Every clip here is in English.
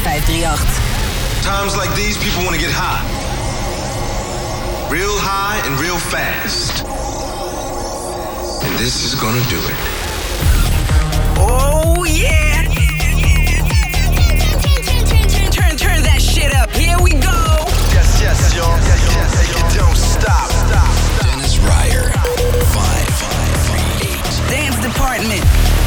538. Times like these, people want to get high. Real high and real fast. And this is gonna do it. Oh, yeah! Turn, turn that shit up. Here we go. Yes, yes, y'all. Make it don't stop. Dennis Ruyer. 538. Dance department.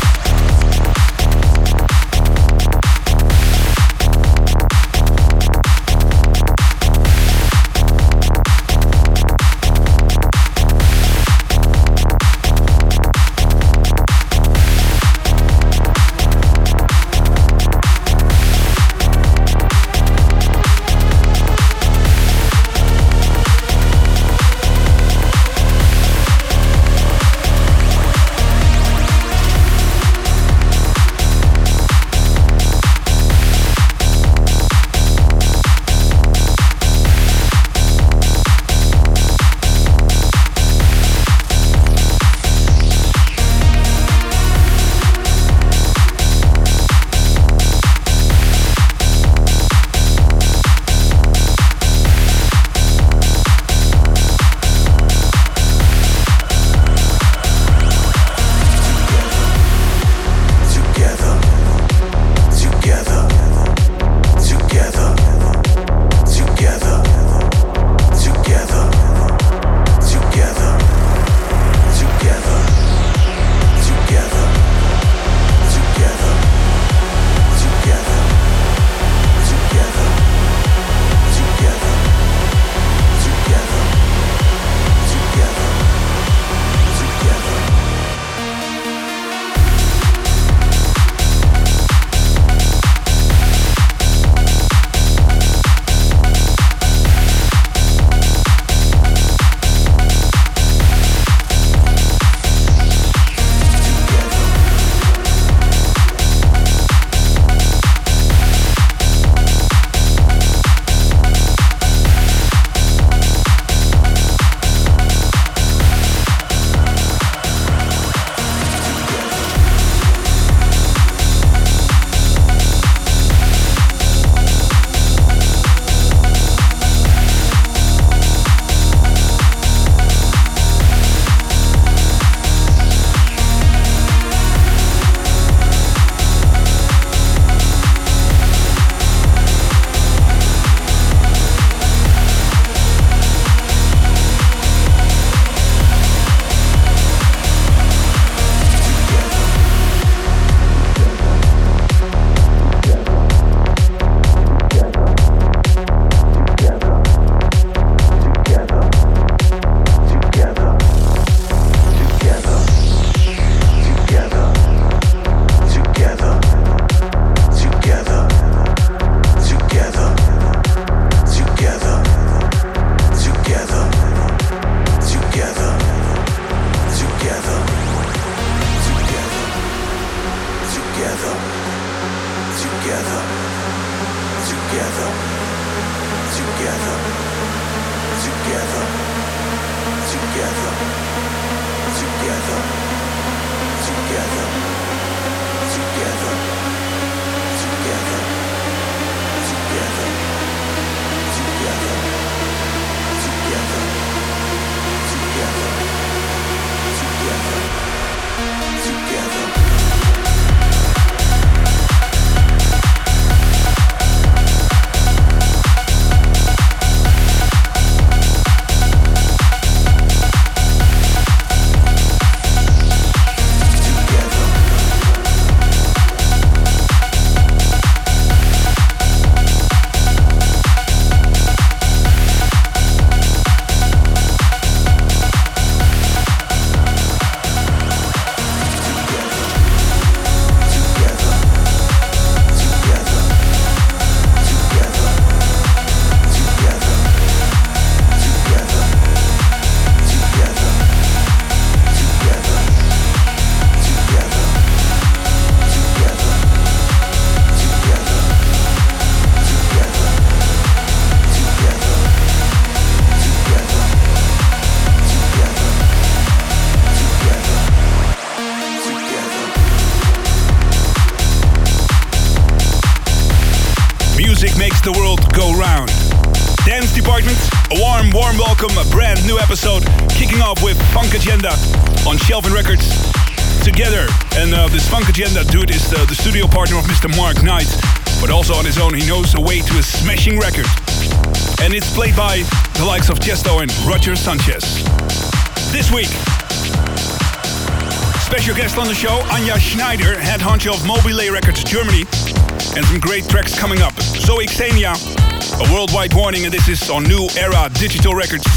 His own, he knows a way to a smashing record. And it's played by the likes of Tiësto and Roger Sanchez. This week, special guest on the show, Anja Schneider, head honcho of Mobilee Records Germany, and some great tracks coming up. Zoe Xenia, a worldwide warning, and this is on New Era Digital Records.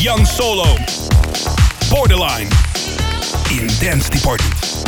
Young Solo, Borderline, in Dance Department.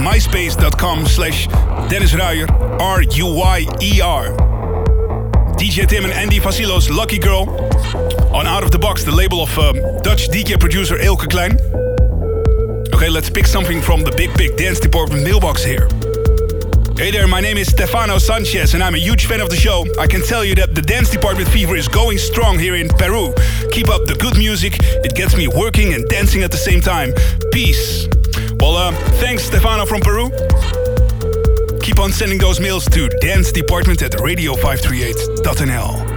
myspace.com slash Dennis Ruyer, R-U-Y-E-R. DJ Tim and Andy Vasilo's Lucky Girl on Out of the Box, the label of um, Dutch DJ producer Eelke Kleijn. Okay, let's pick something from the big, big dance department mailbox here. Hey there, my name is Stefano Sanchez and I'm a huge fan of the show. I can tell you that the dance department fever is going strong here in Peru. Keep up the good music, it gets me working and dancing at the same time. Peace. Well, uh, thanks, Stefano from Peru. Keep on sending those mails to dance department at radio538.nl.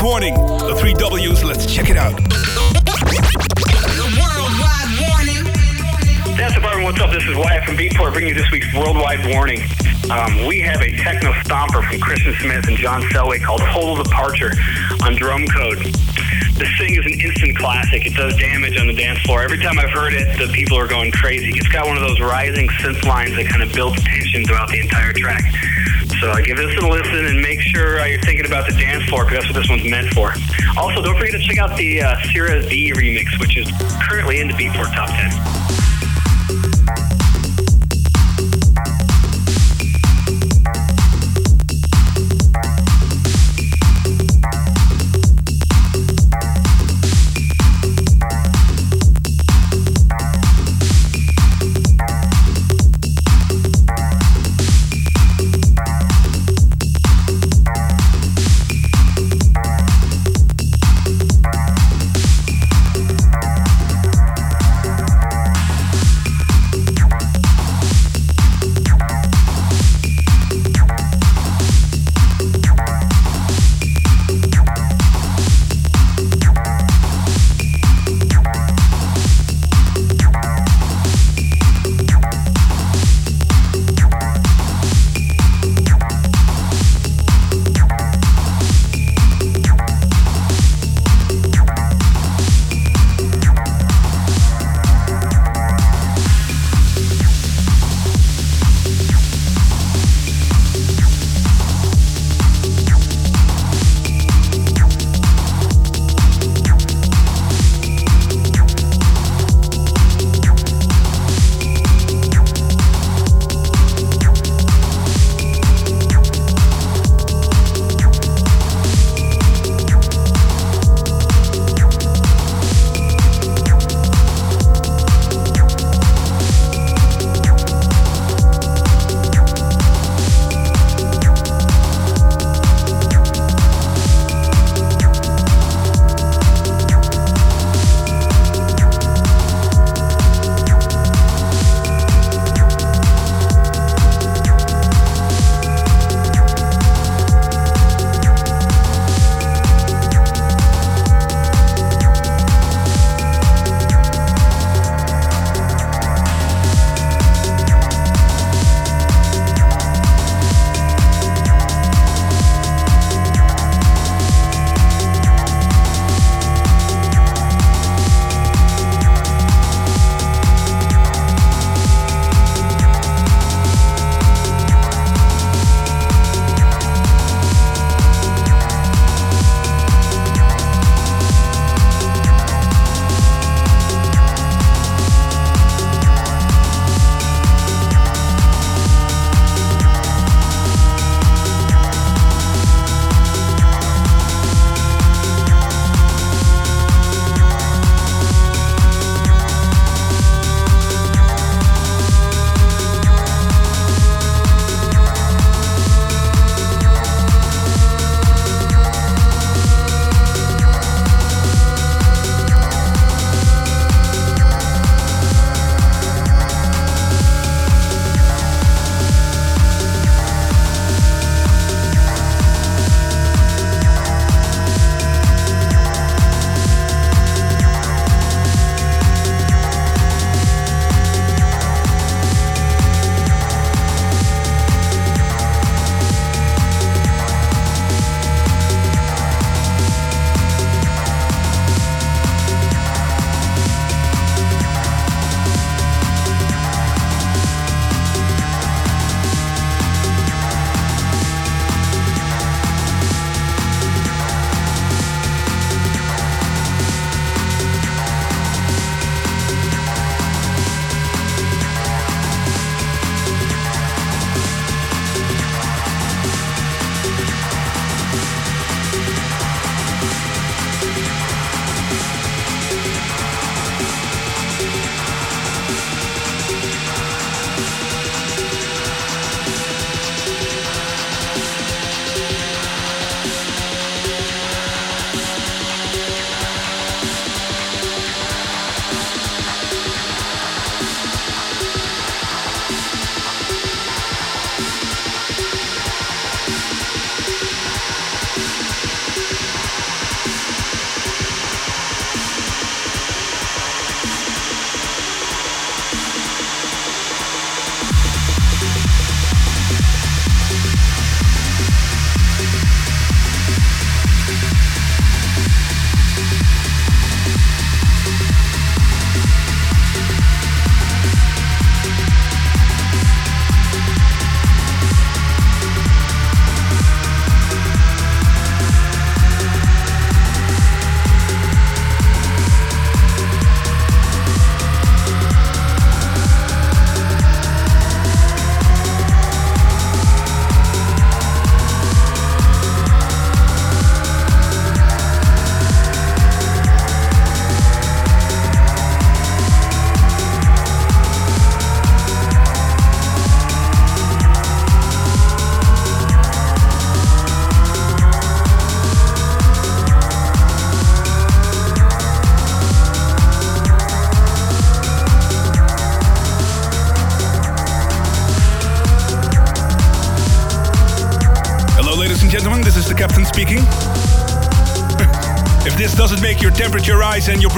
Worldwide Warning. The three W's, let's check it out. The worldwide warning. Dance Department, what's up? This is Wyatt from Beatport bringing you this week's Worldwide Warning. Um, we have a techno stomper from Christian Smith and John Selway called Total Departure on Drum Code. This thing is an instant classic. It does damage on the dance floor. Every time I've heard it, the people are going crazy. It's got one of those rising synth lines that kind of builds tension throughout the entire track. So I give this a listen and make sure uh, you're thinking about the dance floor because that's what this one's meant for. Also, don't forget to check out the uh, Cirez D remix, which is currently in the Beatport Top 10.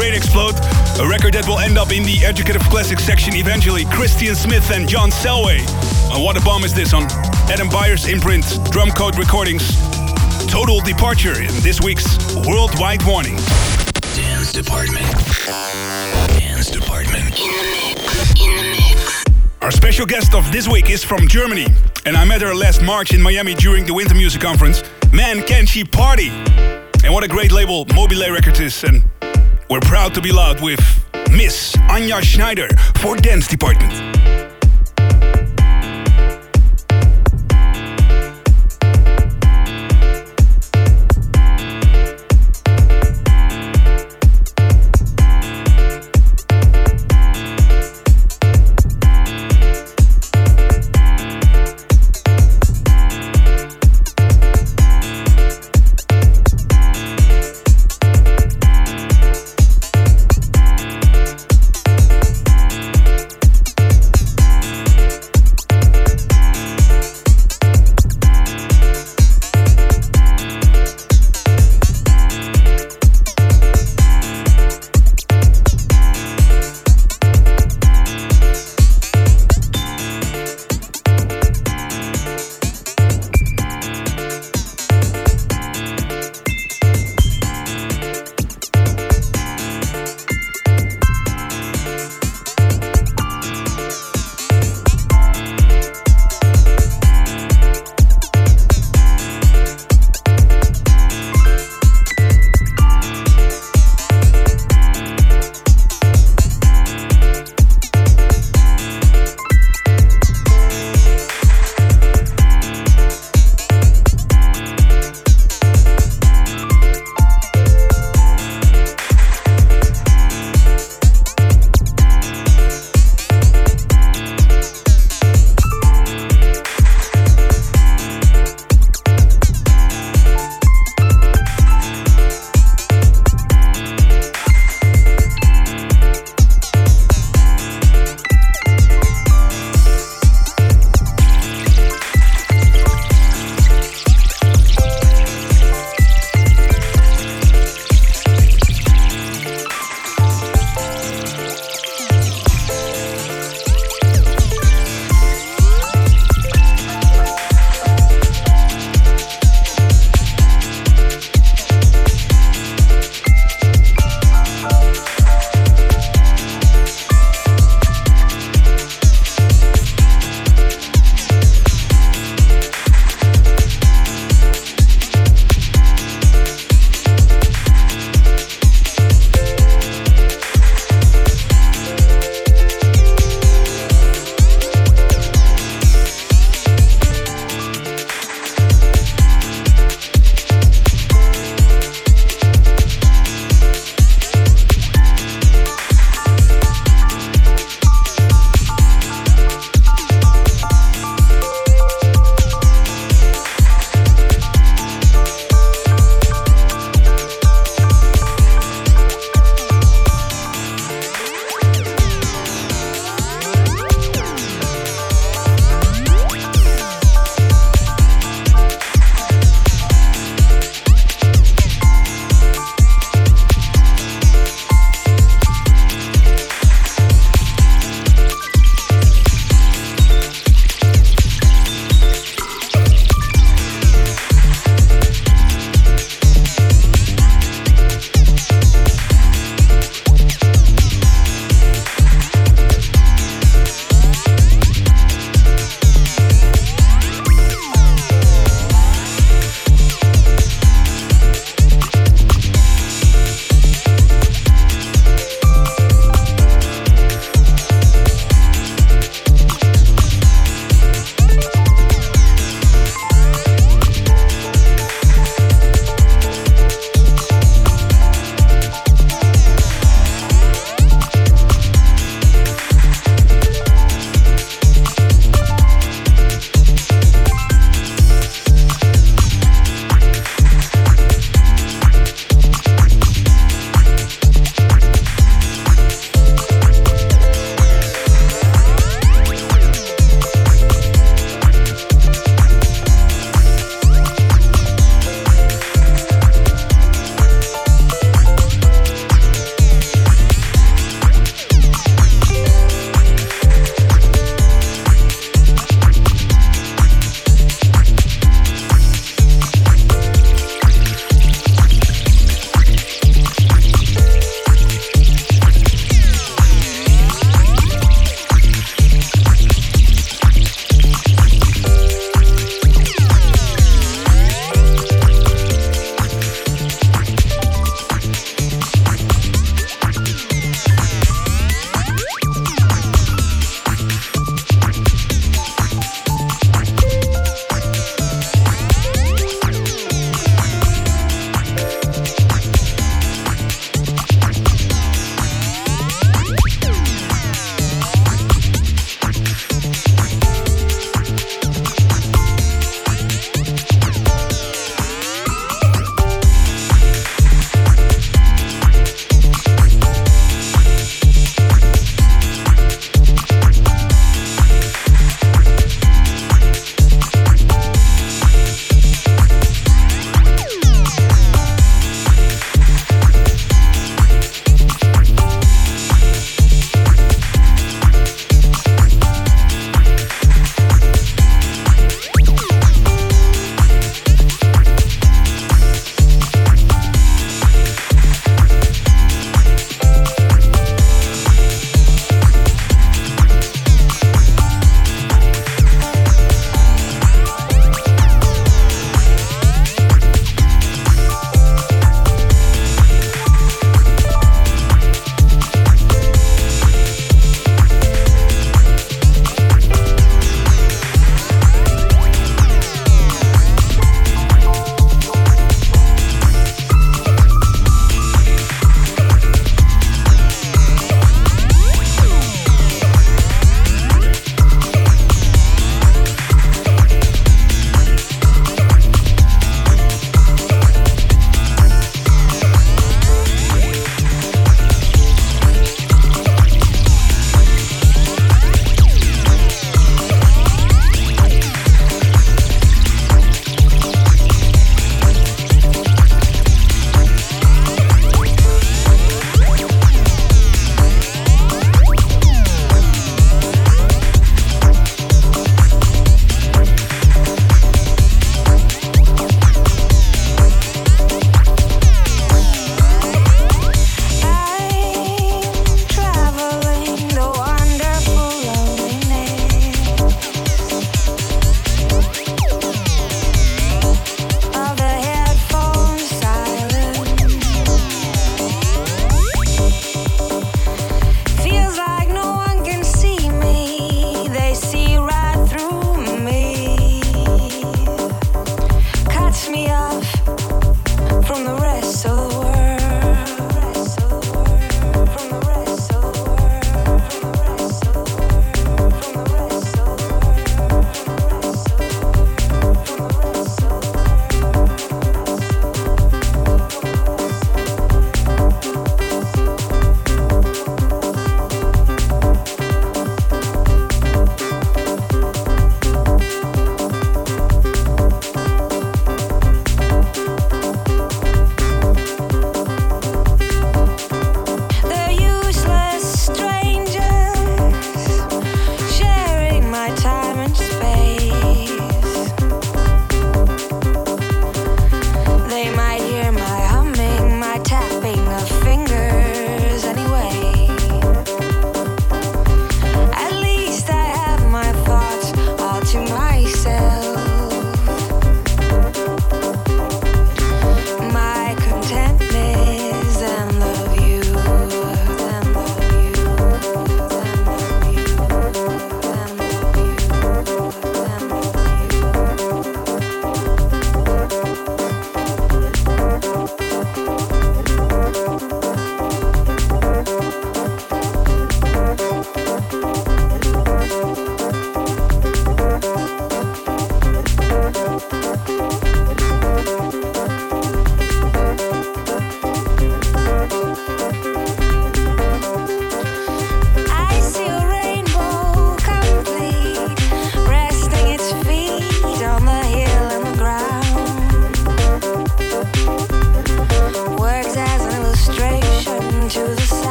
Rise and your brain explode, a record that will end up in the Educative Classics section eventually. Christian Smith and John Selway. And what a bomb is this on Adam Beyer's imprint, Drumcode Recordings. Total departure in this week's Worldwide Warning. Dance Department. Dance Department. In the mix. In the mix. Our special guest of this week is from Germany, and I met her last March in Miami during the Winter Music Conference. Man, can she party! And what a great label Mobilee Records is, and we're proud to be loud with Miss Anja Schneider for Dance Department.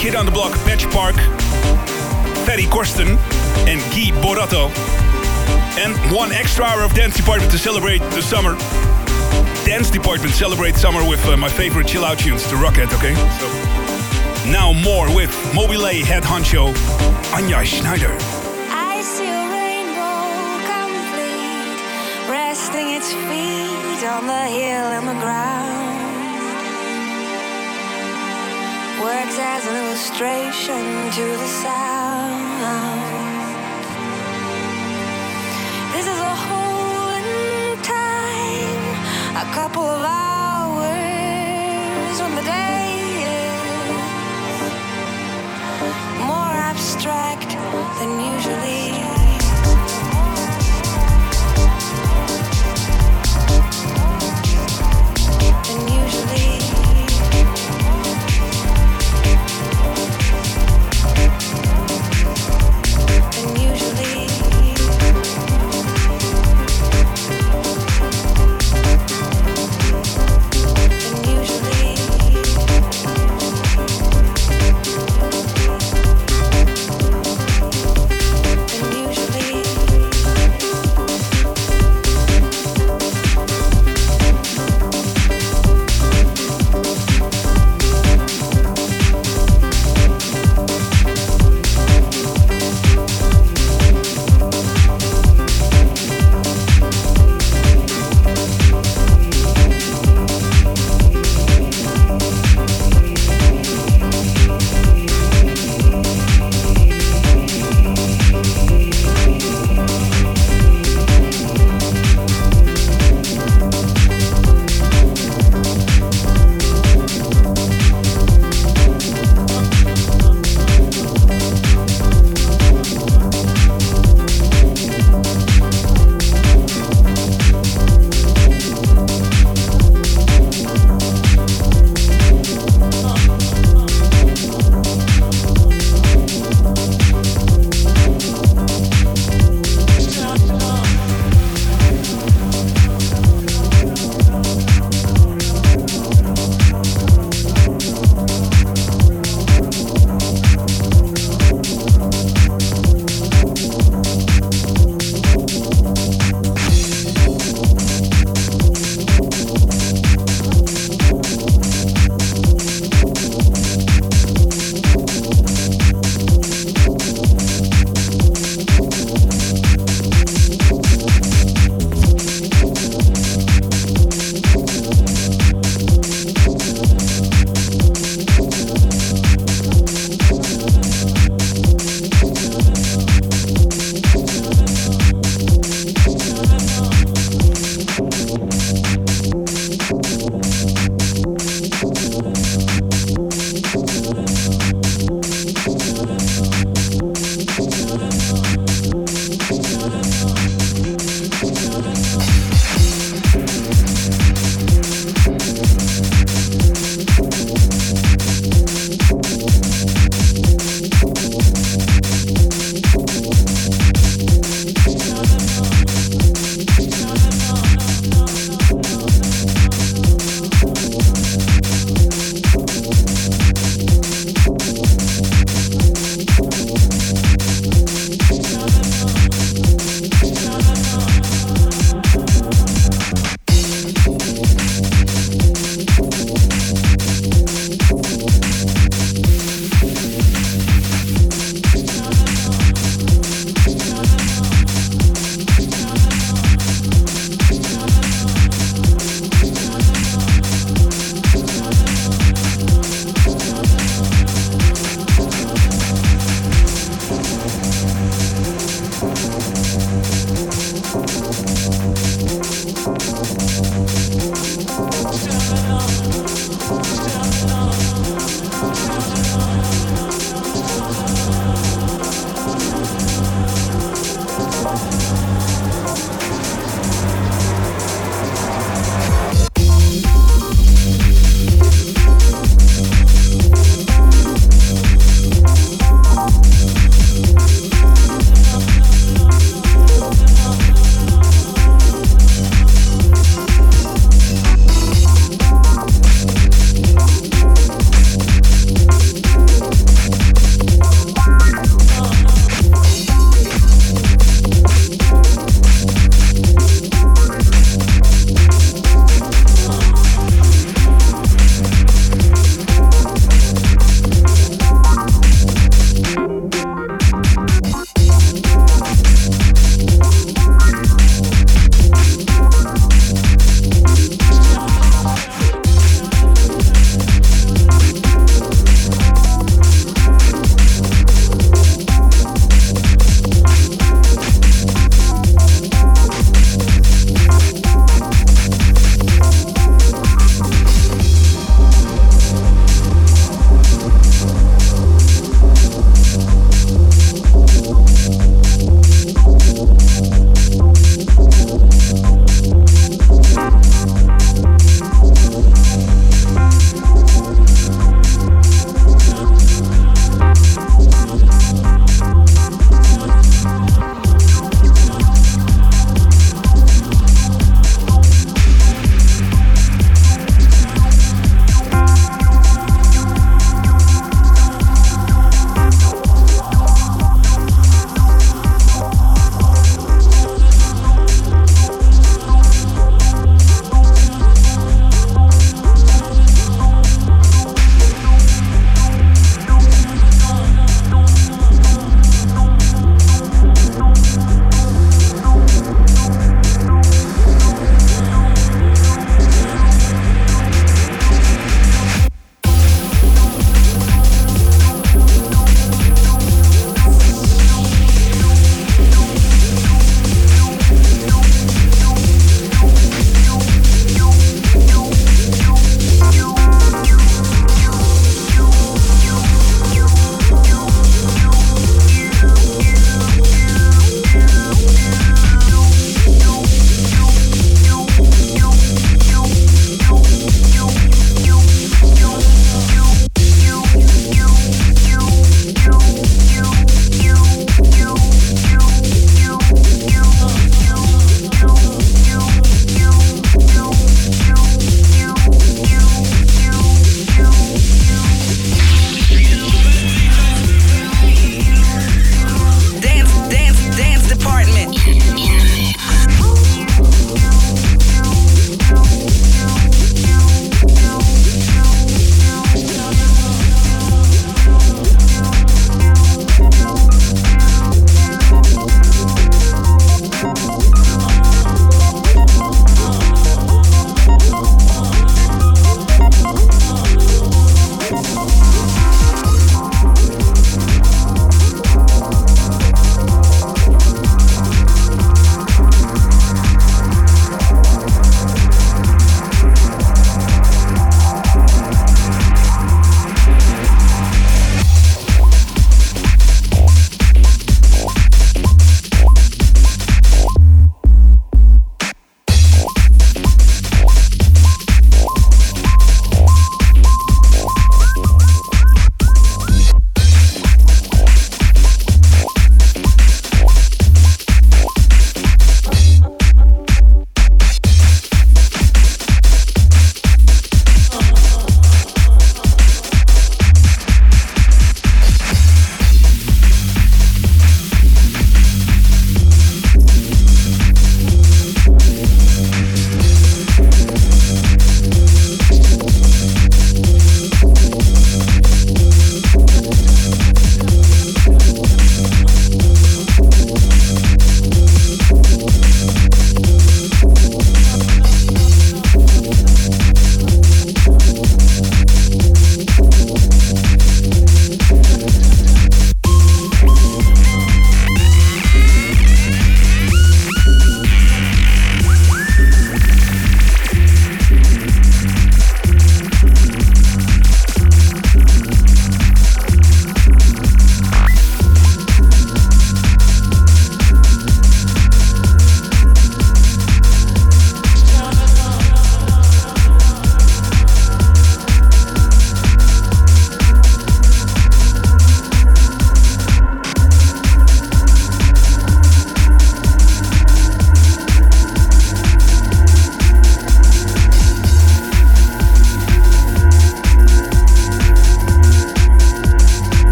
Kid on the Block, Patch Park, Ferry Korsten, and Guy Borato. And one extra hour of Dance Department to celebrate the summer. Dance Department celebrate summer with uh, my favorite chill out tunes, the Rocket, okay? So now more with Mobilee Head Honcho, Anja Schneider. As an illustration to the sound. This is a hole in time, a couple of hours when the day is more abstract than usually.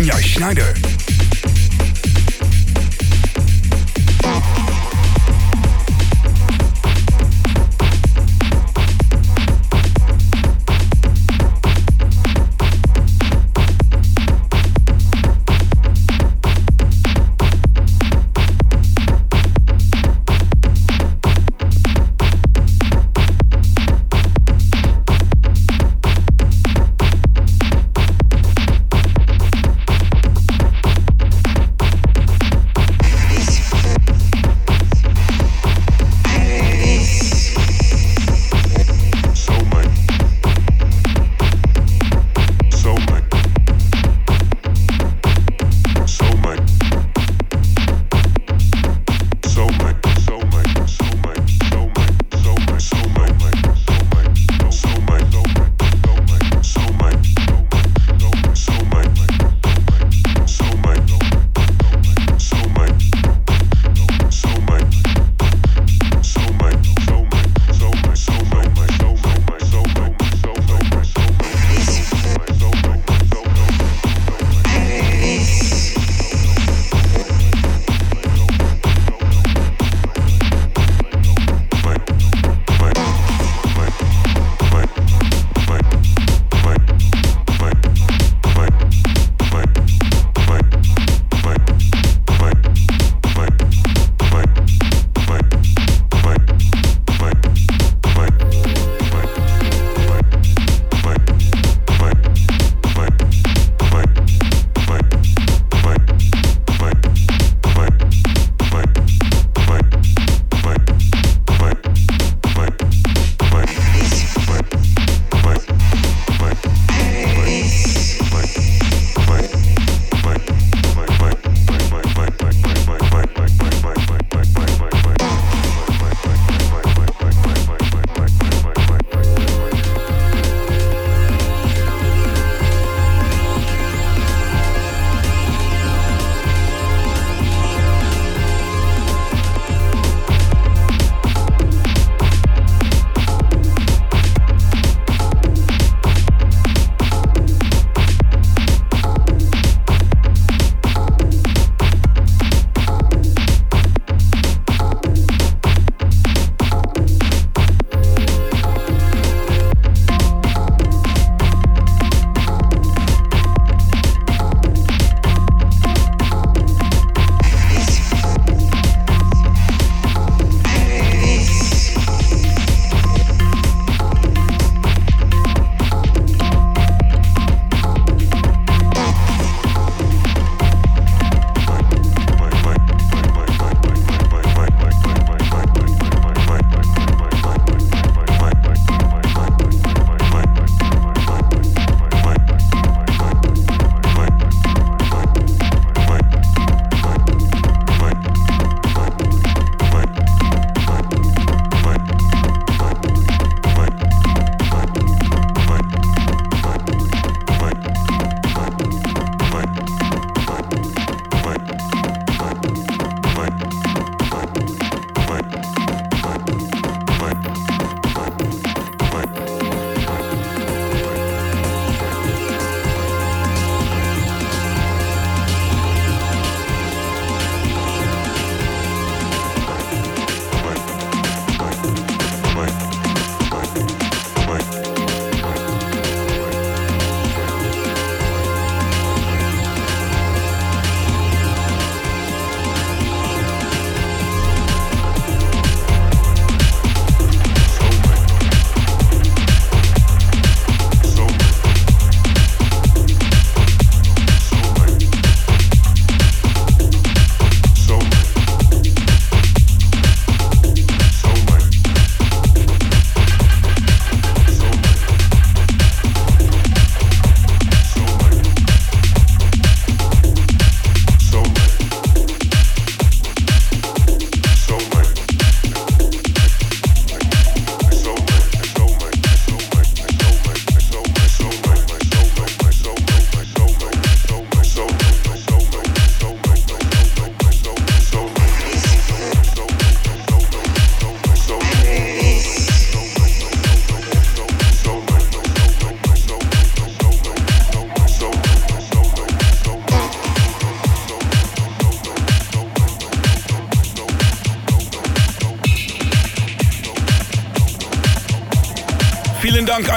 Anja Schneider.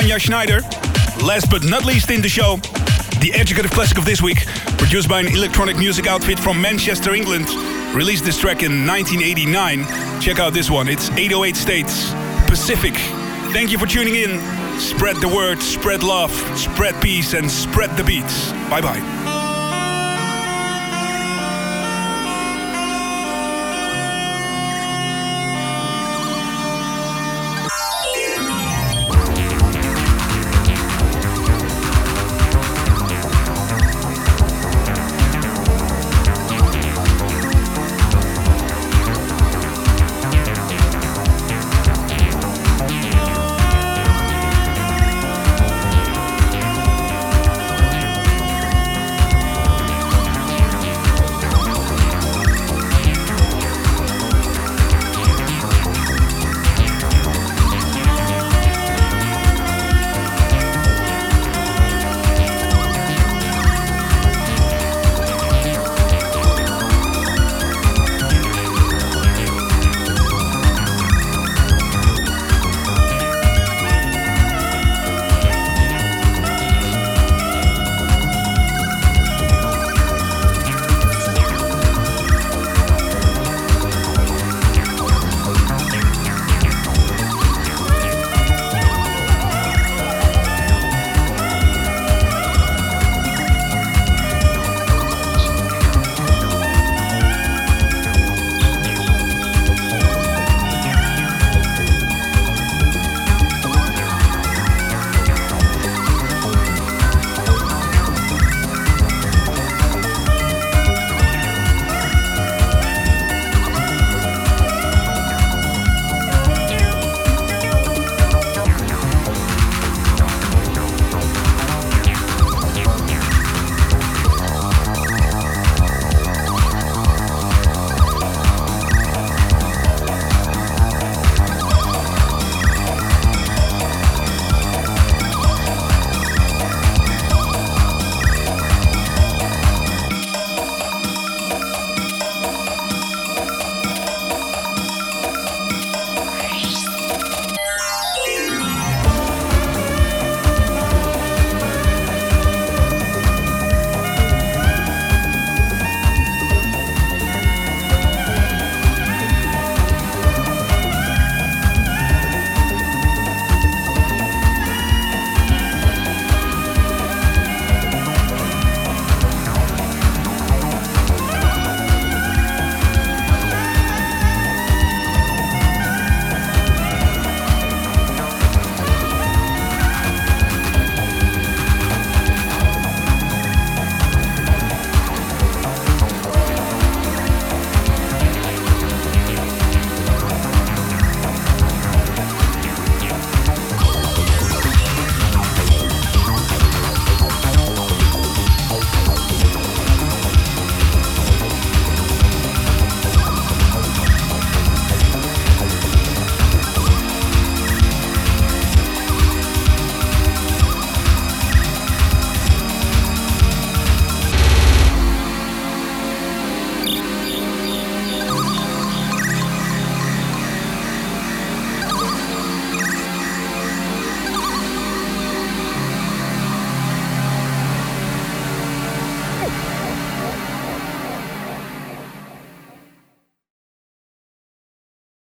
Vielen Schneider. Last but not least in the show, the educative classic of this week, produced by an electronic music outfit from Manchester, England, released this track in 1989. Check out this one, it's 808 State's Pacific. Thank you for tuning in. Spread the word, spread love, spread peace, and spread the beats. Bye bye.